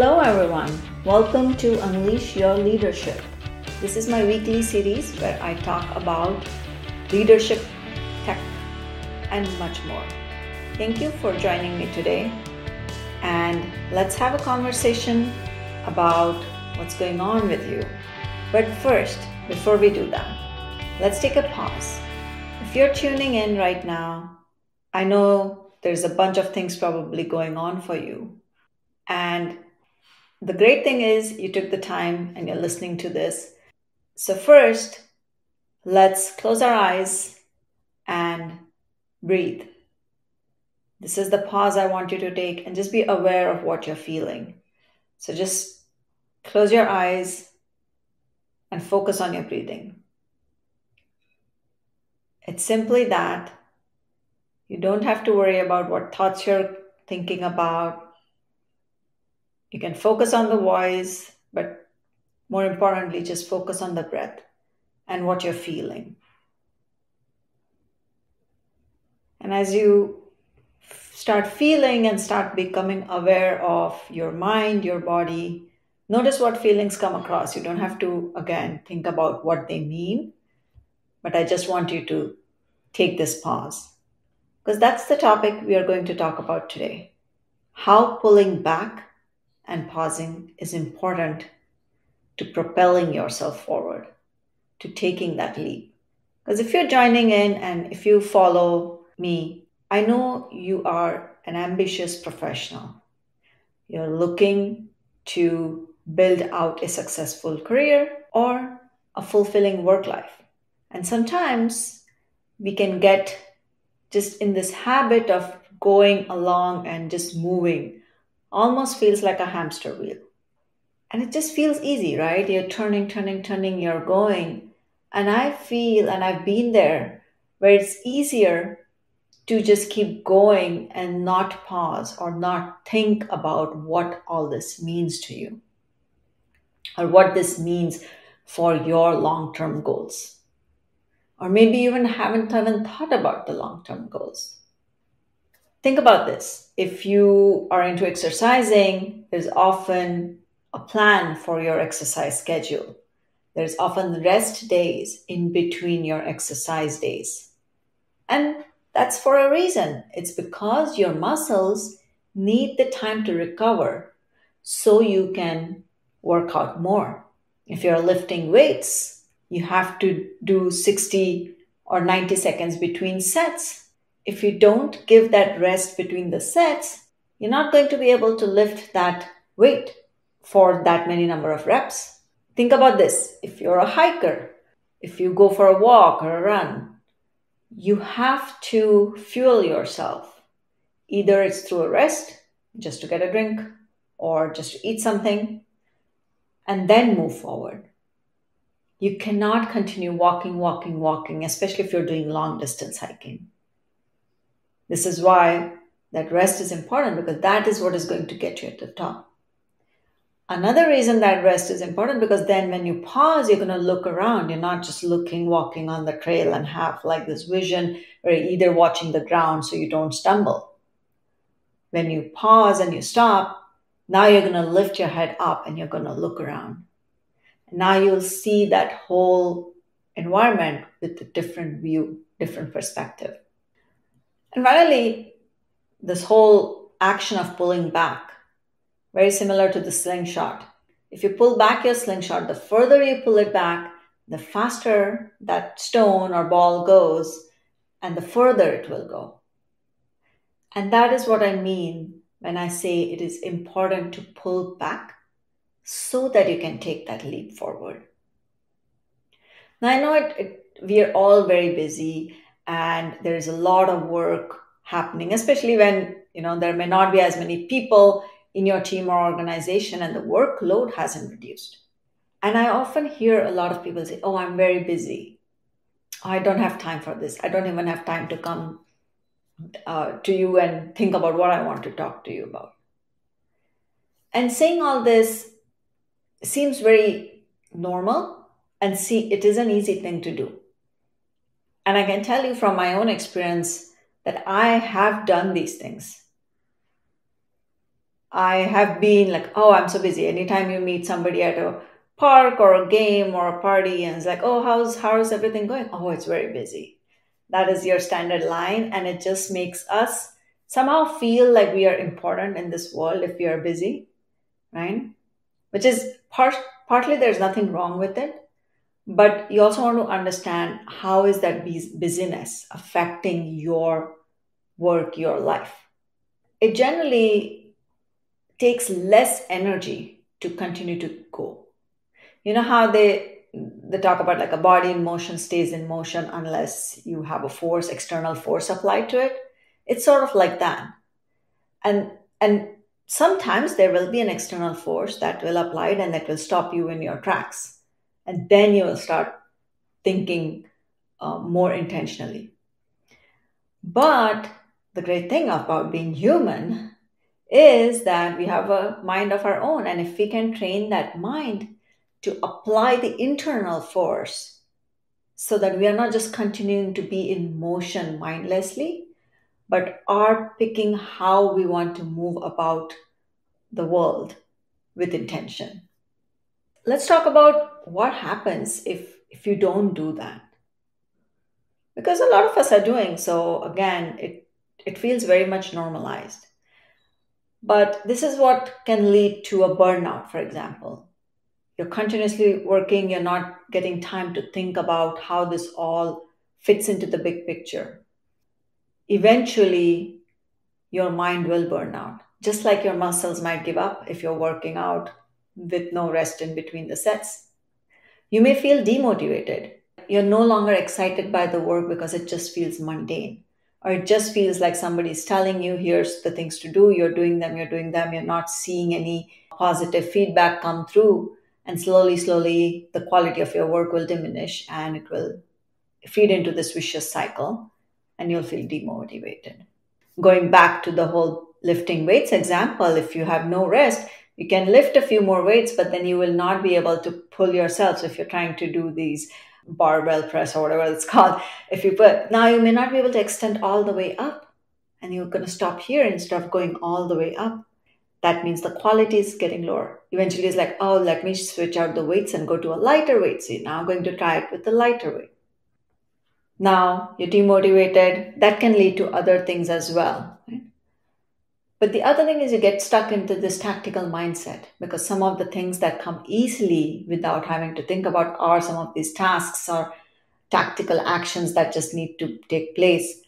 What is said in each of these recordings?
Hello, everyone. Welcome to Unleash Your Leadership. This is my weekly series where I talk about leadership, tech, and much more. Thank you for joining me today. And let's have a conversation about what's going on with you. But first, before we do that, let's take a pause. If you're tuning in right now, I know there's a bunch of things probably going on for you. And the great thing is you took the time and you're listening to this. So, first, let's close our eyes and breathe. This is the pause I want you to take and just be aware of what you're feeling. So, just close your eyes and focus on your breathing. It's simply that you don't have to worry about what thoughts you're thinking about you can focus on the voice, but more importantly, just focus on the breath and what you're feeling. And as you start feeling and start becoming aware of your mind, your body, notice what feelings come across. You don't have to, again, think about what they mean, but I just want you to take this pause because that's the topic we are going to talk about today. How pulling back and pausing is important to propelling yourself forward, to taking that leap. Because if you're joining in and if you follow me, I know you are an ambitious professional. You're looking to build out a successful career or a fulfilling work life. And sometimes we can get just in this habit of going along and just moving almost feels like a hamster wheel. And it just feels easy, right? You're turning, turning, turning, you're going. And I feel, and I've been there, where it's easier to just keep going and not pause or not think about what all this means to you or what this means for your long term goals. Or maybe you even haven't even thought about the long term goals. Think about this. If you are into exercising, there's often a plan for your exercise schedule. There's often rest days in between your exercise days. And that's for a reason. It's because your muscles need the time to recover so you can work out more. If you're lifting weights, you have to do 60 or 90 seconds between sets if you don't give that rest between the sets, you're not going to be able to lift that weight for that many number of reps. Think about this. If you're a hiker, if you go for a walk or a run, you have to fuel yourself. Either it's through a rest, just to get a drink, or just to eat something, and then move forward. You cannot continue walking, walking, walking, especially if you're doing long distance hiking. This is why that rest is important because that is what is going to get you at the top. Another reason that rest is important because then when you pause, you're going to look around. You're not just looking, walking on the trail and have like this vision you're either watching the ground so you don't stumble. When you pause and you stop, now you're going to lift your head up and you're going to look around. Now you'll see that whole environment with a different view, different perspective. And finally, this whole action of pulling back, very similar to the slingshot. If you pull back your slingshot, the further you pull it back, the faster that stone or ball goes, and the further it will go. And that is what I mean when I say it is important to pull back so that you can take that leap forward. Now, I know it, it, we are all very busy and there is a lot of work happening especially when you know there may not be as many people in your team or organization and the workload hasn't reduced. And i often hear a lot of people say oh i'm very busy. I don't have time for this. I don't even have time to come uh, to you and think about what i want to talk to you about. And saying all this seems very normal and see it is an easy thing to do and I can tell you from my own experience that I have done these things. I have been like, oh, I'm so busy. Anytime you meet somebody at a park or a game or a party and it's like, oh, how's how's everything going? Oh, it's very busy. That is your standard line, and it just makes us somehow feel like we are important in this world if we are busy, right? Which is part partly there's nothing wrong with it, but you also want to understand how is that busyness affecting your work, your life. It generally takes less energy to continue to go. You know how they they talk about like a body in motion stays in motion unless you have a force, external force applied to it. It's sort of like that. And and sometimes there will be an external force that will apply it and that will stop you in your tracks. And then you will start thinking uh, more intentionally. But the great thing about being human is that we have a mind of our own. And if we can train that mind to apply the internal force so that we are not just continuing to be in motion mindlessly, but are picking how we want to move about the world with intention. Let's talk about what happens if, if you don't do that. Because a lot of us are doing so, again, it, it feels very much normalized. But this is what can lead to a burnout, for example. You're continuously working, you're not getting time to think about how this all fits into the big picture eventually your mind will burn out. Just like your muscles might give up if you're working out with no rest in between the sets. You may feel demotivated. You're no longer excited by the work because it just feels mundane. Or it just feels like somebody's telling you, here's the things to do, you're doing them, you're doing them, you're not seeing any positive feedback come through. And slowly, slowly, the quality of your work will diminish and it will feed into this vicious cycle and you'll feel demotivated. Going back to the whole lifting weights example, if you have no rest, you can lift a few more weights, but then you will not be able to pull yourself. So if you're trying to do these barbell press or whatever it's called, if you put now you may not be able to extend all the way up and you're going to stop here instead of going all the way up. That means the quality is getting lower. Eventually, it's like, oh, let me switch out the weights and go to a lighter weight. See, now I'm going to try it with the lighter weight. Now you're demotivated. That can lead to other things as well. Right? But the other thing is you get stuck into this tactical mindset because some of the things that come easily without having to think about are some of these tasks or tactical actions that just need to take place.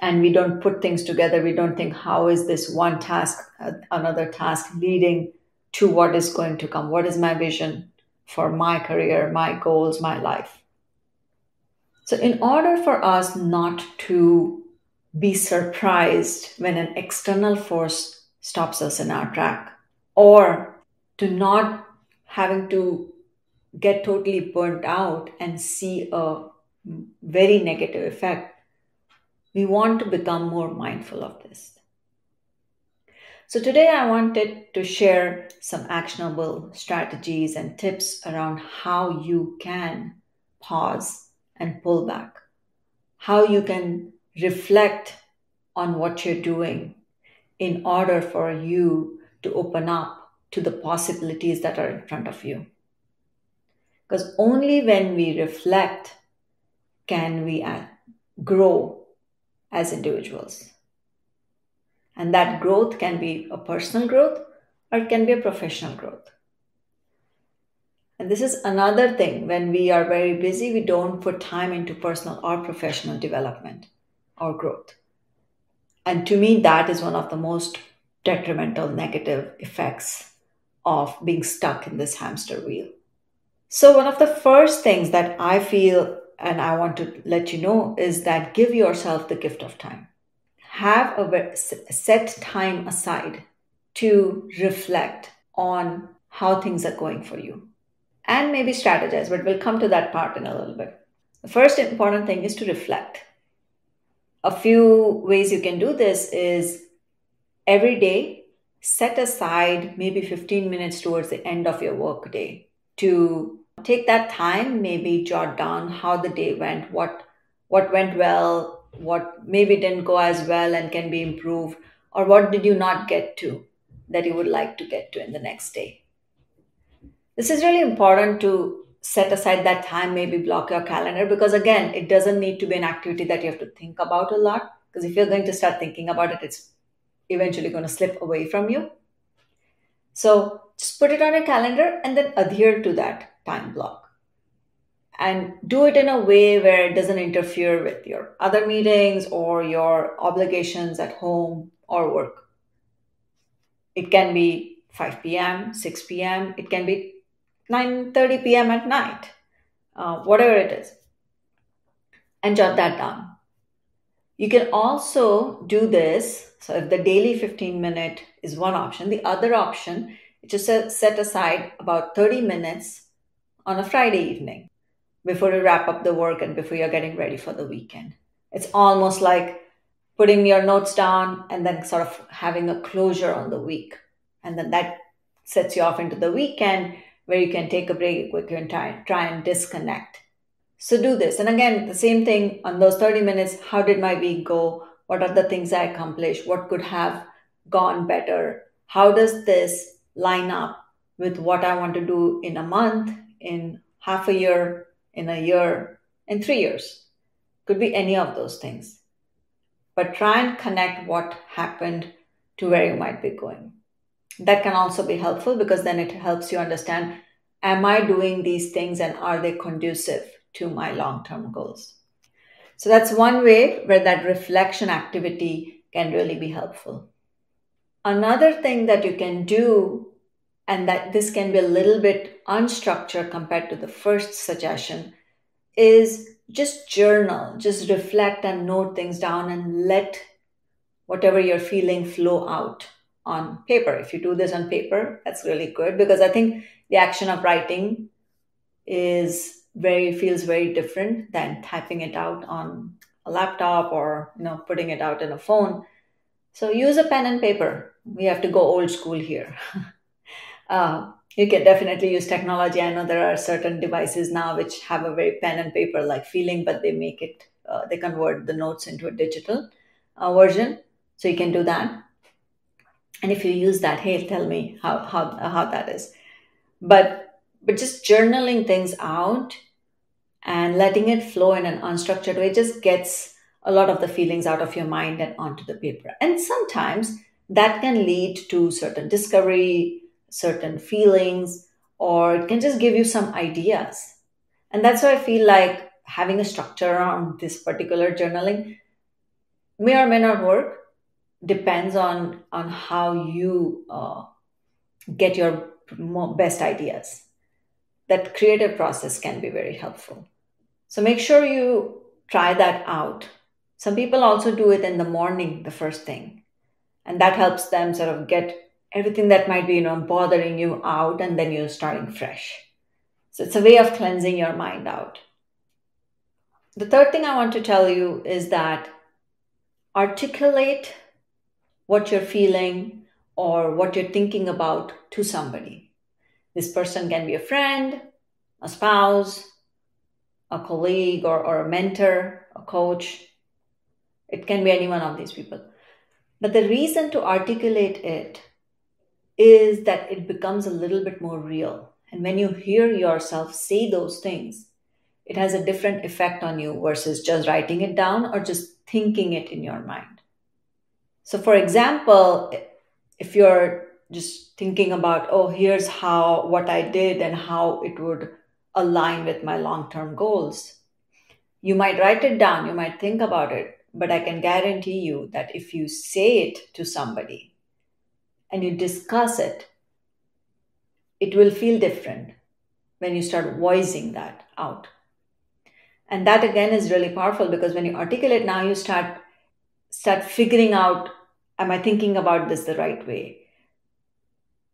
And we don't put things together. We don't think, how is this one task, uh, another task leading to what is going to come? What is my vision for my career, my goals, my life? So, in order for us not to be surprised when an external force stops us in our track, or to not having to get totally burnt out and see a very negative effect, we want to become more mindful of this. So, today I wanted to share some actionable strategies and tips around how you can pause and pull back. How you can reflect on what you're doing in order for you to open up to the possibilities that are in front of you. Because only when we reflect can we uh, grow as individuals. And that growth can be a personal growth or it can be a professional growth. And this is another thing when we are very busy, we don't put time into personal or professional development or growth. And to me, that is one of the most detrimental negative effects of being stuck in this hamster wheel. So, one of the first things that I feel and I want to let you know is that give yourself the gift of time. Have a set time aside to reflect on how things are going for you and maybe strategize, but we'll come to that part in a little bit. The first important thing is to reflect. A few ways you can do this is every day set aside maybe 15 minutes towards the end of your work day to take that time maybe jot down how the day went what what went well what maybe didn't go as well and can be improved or what did you not get to that you would like to get to in the next day. This is really important to set aside that time, maybe block your calendar, because again, it doesn't need to be an activity that you have to think about a lot. Because if you're going to start thinking about it, it's eventually going to slip away from you. So just put it on your calendar and then adhere to that time block. And do it in a way where it doesn't interfere with your other meetings or your obligations at home or work. It can be 5 p.m., 6 p.m., it can be 9:30 p.m. at night, uh, whatever it is, and jot that down. You can also do this. So, if the daily 15 minute is one option, the other option is to set aside about 30 minutes on a Friday evening before you wrap up the work and before you're getting ready for the weekend. It's almost like putting your notes down and then sort of having a closure on the week. And then that sets you off into the weekend where you can take a break, where you can try, try and disconnect. So do this. And again, the same thing on those 30 minutes. How did my week go? What are the things I accomplished? What could have gone better? How does this line up with what I want to do in a month, in half a year, in a year, in three years? Could be any of those things. But try and connect what happened to where you might be going that can also be helpful because then it helps you understand am I doing these things and are they conducive to my long term goals? So that's one way where that reflection activity can really be helpful. Another thing that you can do, and that this can be a little bit unstructured compared to the first suggestion, is just journal, just reflect and note things down and let whatever you're feeling flow out on paper. If you do this on paper, that's really good because I think the action of writing is very feels very different than typing it out on a laptop or you know putting it out in a phone. So use a pen and paper. We have to go old school here. uh, you can definitely use technology. I know there are certain devices now which have a very pen and paper like feeling, but they make it uh, they convert the notes into a digital uh, version. So you can do that and if you use that hey tell me how how how that is. But but just journaling things out and letting it flow in an unstructured way just gets a lot of the feelings out of your mind and onto the paper. And sometimes that can lead to certain discovery certain feelings or it can just give you some ideas. And that's why i feel like having a structure around this particular journaling may or may not work depends on on how you uh, get your best ideas. That creative process can be very helpful. So make sure you try that out. Some people also do it in the morning the first thing. And that helps them sort of get everything that might be you know bothering you out and then you're starting fresh. So it's a way of cleansing your mind out. The third thing i want to tell you is that articulate what you're feeling or what you're thinking about to somebody. This person can be a friend, a spouse, a colleague, or, or a mentor, a coach. It can be any one of these people. But the reason to articulate it is that it becomes a little bit more real. And when you hear yourself say those things, it has a different effect on you versus just writing it down or just thinking it in your mind. So, for example, if you're just thinking about, oh, here's how what I did and how it would align with my long term goals, you might write it down, you might think about it, but I can guarantee you that if you say it to somebody and you discuss it, it will feel different when you start voicing that out. And that again is really powerful because when you articulate now, you start start figuring out am I thinking about this the right way?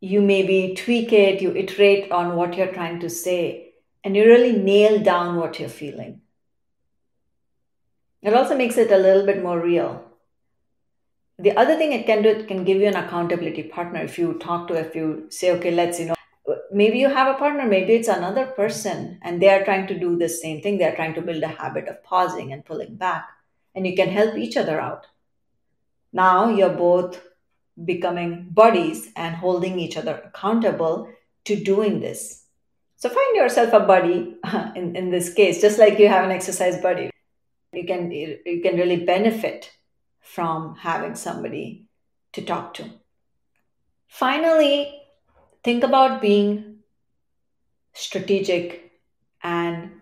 You maybe tweak it, you iterate on what you're trying to say, and you really nail down what you're feeling. It also makes it a little bit more real. The other thing it can do, it can give you an accountability partner. If you talk to, if you say, okay, let's, you know, maybe you have a partner, maybe it's another person, and they are trying to do the same thing. They're trying to build a habit of pausing and pulling back, and you can help each other out. Now you're both becoming buddies and holding each other accountable to doing this. So find yourself a buddy in, in this case, just like you have an exercise buddy. You can you can really benefit from having somebody to talk to. Finally, think about being strategic and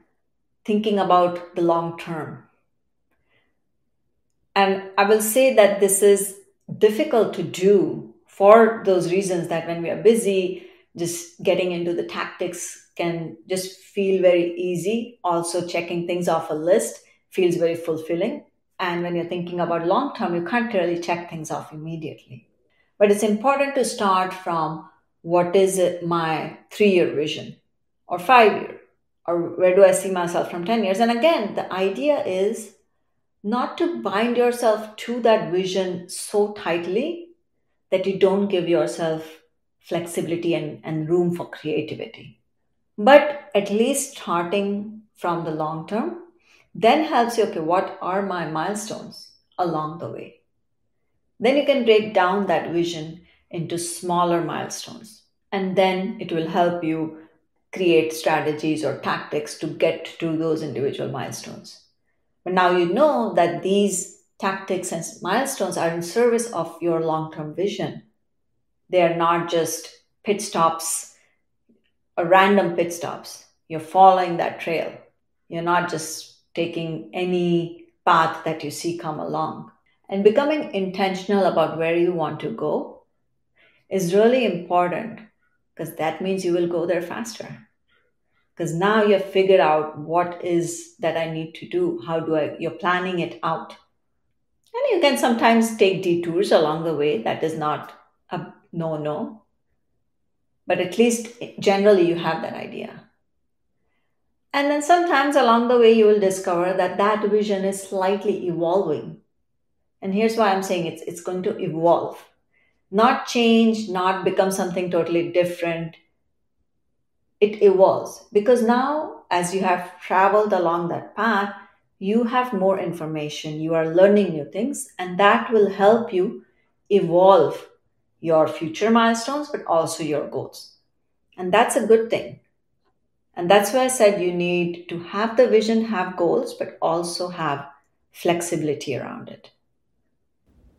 thinking about the long term. And I will say that this is difficult to do for those reasons that when we are busy, just getting into the tactics can just feel very easy. Also, checking things off a list feels very fulfilling. And when you're thinking about long term, you can't really check things off immediately. But it's important to start from what is my three year vision or five year, or where do I see myself from 10 years? And again, the idea is not to bind yourself to that vision so tightly that you don't give yourself flexibility and, and room for creativity. But at least starting from the long term then helps you okay, what are my milestones along the way? Then you can break down that vision into smaller milestones. And then it will help you create strategies or tactics to get to those individual milestones. But now you know that these tactics and milestones are in service of your long term vision. They are not just pit stops or random pit stops. You're following that trail. You're not just taking any path that you see come along. And becoming intentional about where you want to go is really important because that means you will go there faster because now you've figured out what is that I need to do. How do I, you're planning it out. And you can sometimes take detours along the way. That is not a no no. But at least generally you have that idea. And then sometimes along the way you will discover that that vision is slightly evolving. And here's why I'm saying it's, it's going to evolve. Not change, not become something totally different it evolves because now as you have traveled along that path you have more information. You are learning new things and that will help you evolve your future milestones but also your goals. And that's a good thing. And that's why i said you need to have the vision have goals but also have flexibility around it.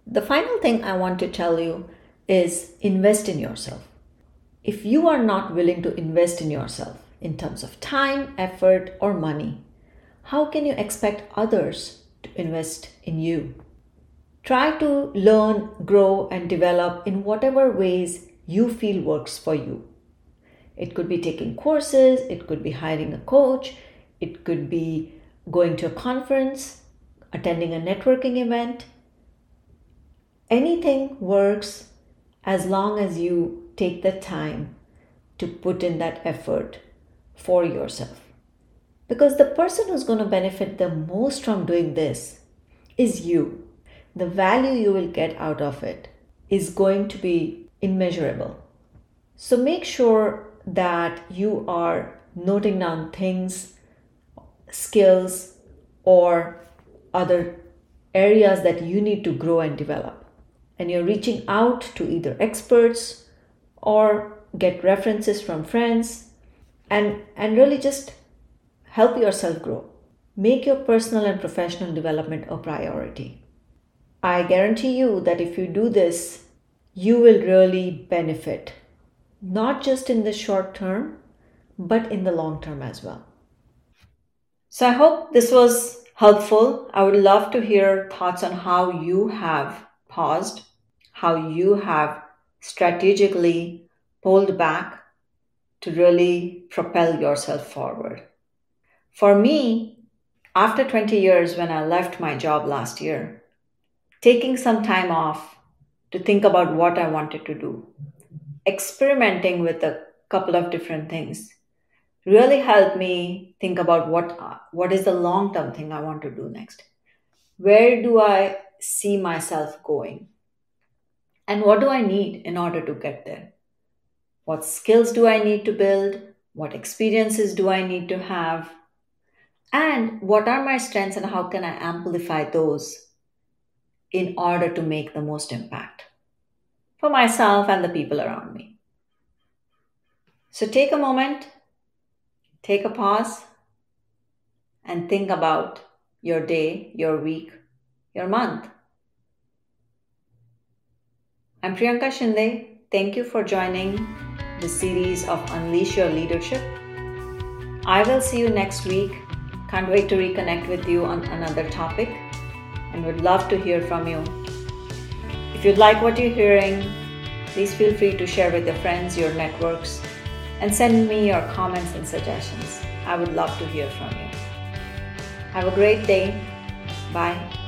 The final thing i want to tell you is invest in yourself if you are not willing to invest in yourself in terms of time, effort, or money, how can you expect others to invest in you? Try to learn, grow, and develop in whatever ways you feel works for you. It could be taking courses, it could be hiring a coach, it could be going to a conference, attending a networking event. Anything works as long as you take the time to put in that effort for yourself. Because the person who's going to benefit the most from doing this is you. The value you will get out of it is going to be immeasurable. So make sure that you are noting down things, skills, or other areas that you need to grow and develop. And you're reaching out to either experts or get references from friends and and really just help yourself grow. Make your personal and professional development a priority. I guarantee you that if you do this you will really benefit not just in the short term but in the long term as well. So i hope this was helpful. I would love to hear thoughts on how you have paused how you have strategically pulled back to really propel yourself forward. For me, after 20 years, when I left my job last year, taking some time off to think about what I wanted to do, experimenting with a couple of different things, really helped me think about what, what is the long term thing I want to do next. Where do I see myself going? And what do I need in order to get there? What skills do I need to build? What experiences do I need to have? And what are my strengths and how can I amplify those in order to make the most impact? for myself and the people around me. So take a moment, take a pause, and think about your day, your week, your month. I'm Priyanka Shinde. Thank you for joining the series of Unleash Your Leadership. I will see you next week. Can't wait to reconnect with you on another topic and would love to hear from you. If you like what you're hearing, please feel free to share with your friends, your networks, and send me your comments and suggestions. I would love to hear from you. Have a great day. Bye.